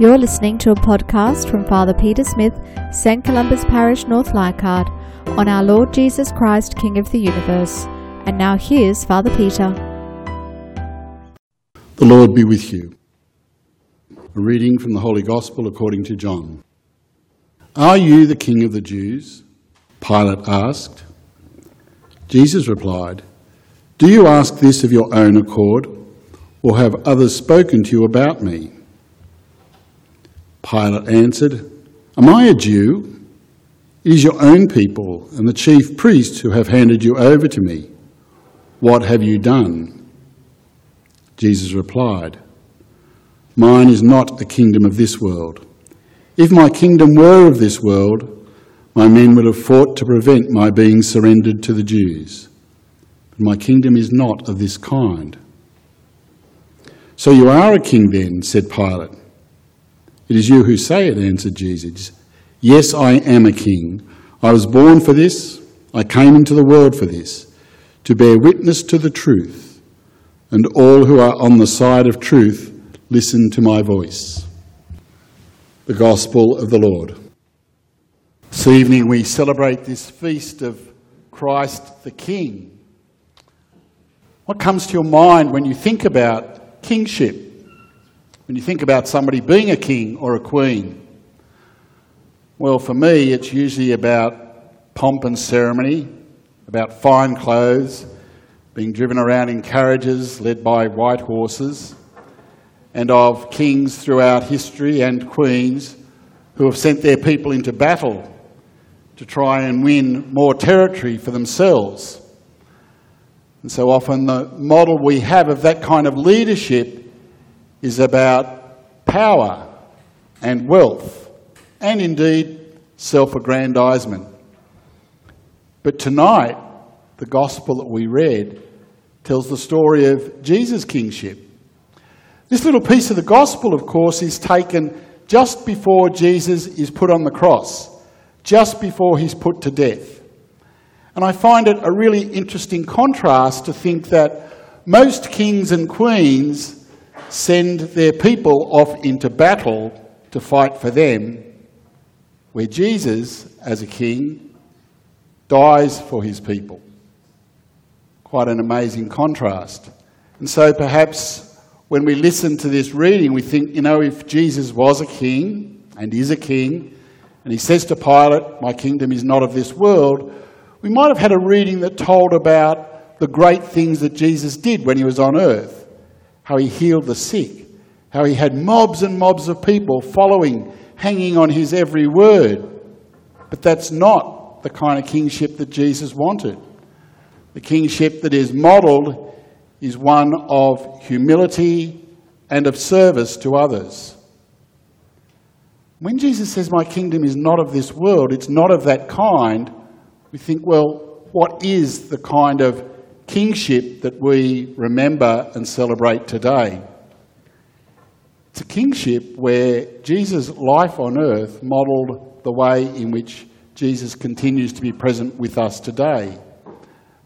You're listening to a podcast from Father Peter Smith, St. Columba's Parish, North Leichhardt, on our Lord Jesus Christ, King of the universe. And now here's Father Peter. The Lord be with you. A reading from the Holy Gospel according to John. Are you the King of the Jews? Pilate asked. Jesus replied, Do you ask this of your own accord, or have others spoken to you about me? Pilate answered, Am I a Jew? It is your own people and the chief priests who have handed you over to me. What have you done? Jesus replied, Mine is not the kingdom of this world. If my kingdom were of this world, my men would have fought to prevent my being surrendered to the Jews. But my kingdom is not of this kind. So you are a king then, said Pilate. It is you who say it, answered Jesus. Yes, I am a king. I was born for this. I came into the world for this, to bear witness to the truth. And all who are on the side of truth listen to my voice. The Gospel of the Lord. This evening we celebrate this feast of Christ the King. What comes to your mind when you think about kingship? When you think about somebody being a king or a queen? Well, for me, it's usually about pomp and ceremony, about fine clothes, being driven around in carriages led by white horses, and of kings throughout history and queens who have sent their people into battle to try and win more territory for themselves. And so often, the model we have of that kind of leadership is about power and wealth, and indeed self aggrandizement. But tonight, the gospel that we read tells the story of Jesus' kingship. This little piece of the gospel, of course, is taken just before Jesus is put on the cross, just before he's put to death. And I find it a really interesting contrast to think that most kings and queens send their people off into battle to fight for them, where Jesus, as a king, dies for his people. Quite an amazing contrast. And so perhaps when we listen to this reading, we think, you know, if Jesus was a king and is a king, and he says to Pilate, My kingdom is not of this world, we might have had a reading that told about the great things that Jesus did when he was on earth how he healed the sick, how he had mobs and mobs of people following, hanging on his every word. But that's not the kind of kingship that Jesus wanted. The kingship that is modelled is one of humility and of service to others. When Jesus says, My kingdom is not of this world, it's not of that kind, we think, well, what is the kind of kingship that we remember and celebrate today. It's a kingship where Jesus' life on earth modelled the way in which Jesus continues to be present with us today.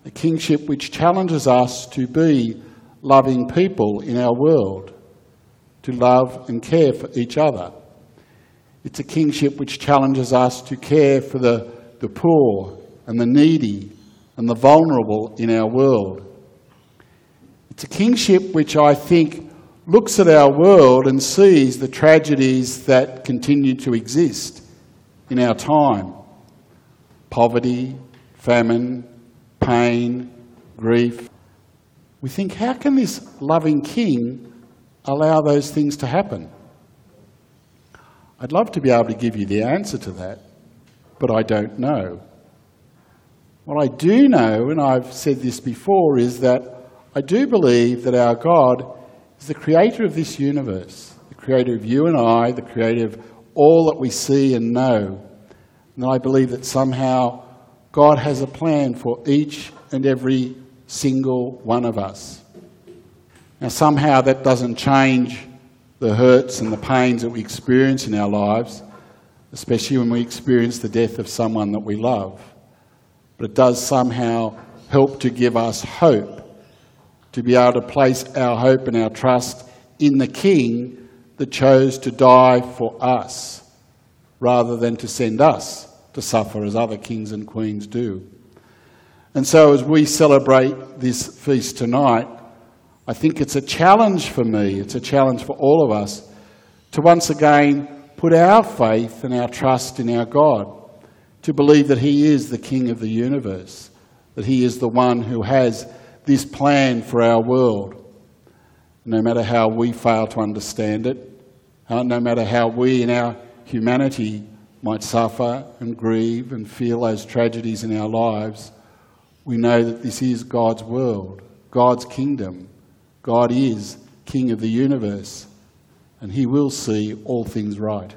A kingship which challenges us to be loving people in our world, to love and care for each other. It's a kingship which challenges us to care for the, the poor and the needy and the vulnerable in our world. It's a kingship which I think looks at our world and sees the tragedies that continue to exist in our time poverty, famine, pain, grief. We think, how can this loving king allow those things to happen? I'd love to be able to give you the answer to that, but I don't know. What I do know, and I've said this before, is that I do believe that our God is the creator of this universe, the creator of you and I, the creator of all that we see and know. And I believe that somehow God has a plan for each and every single one of us. Now, somehow that doesn't change the hurts and the pains that we experience in our lives, especially when we experience the death of someone that we love but it does somehow help to give us hope to be able to place our hope and our trust in the King that chose to die for us rather than to send us to suffer as other kings and queens do. And so, as we celebrate this feast tonight, I think it's a challenge for me, it's a challenge for all of us to once again put our faith and our trust in our God, to believe that He is the King of the universe, that He is the one who has this plan for our world. No matter how we fail to understand it, no matter how we in our humanity might suffer and grieve and feel those tragedies in our lives, we know that this is God's world, God's kingdom. God is King of the universe, and He will see all things right.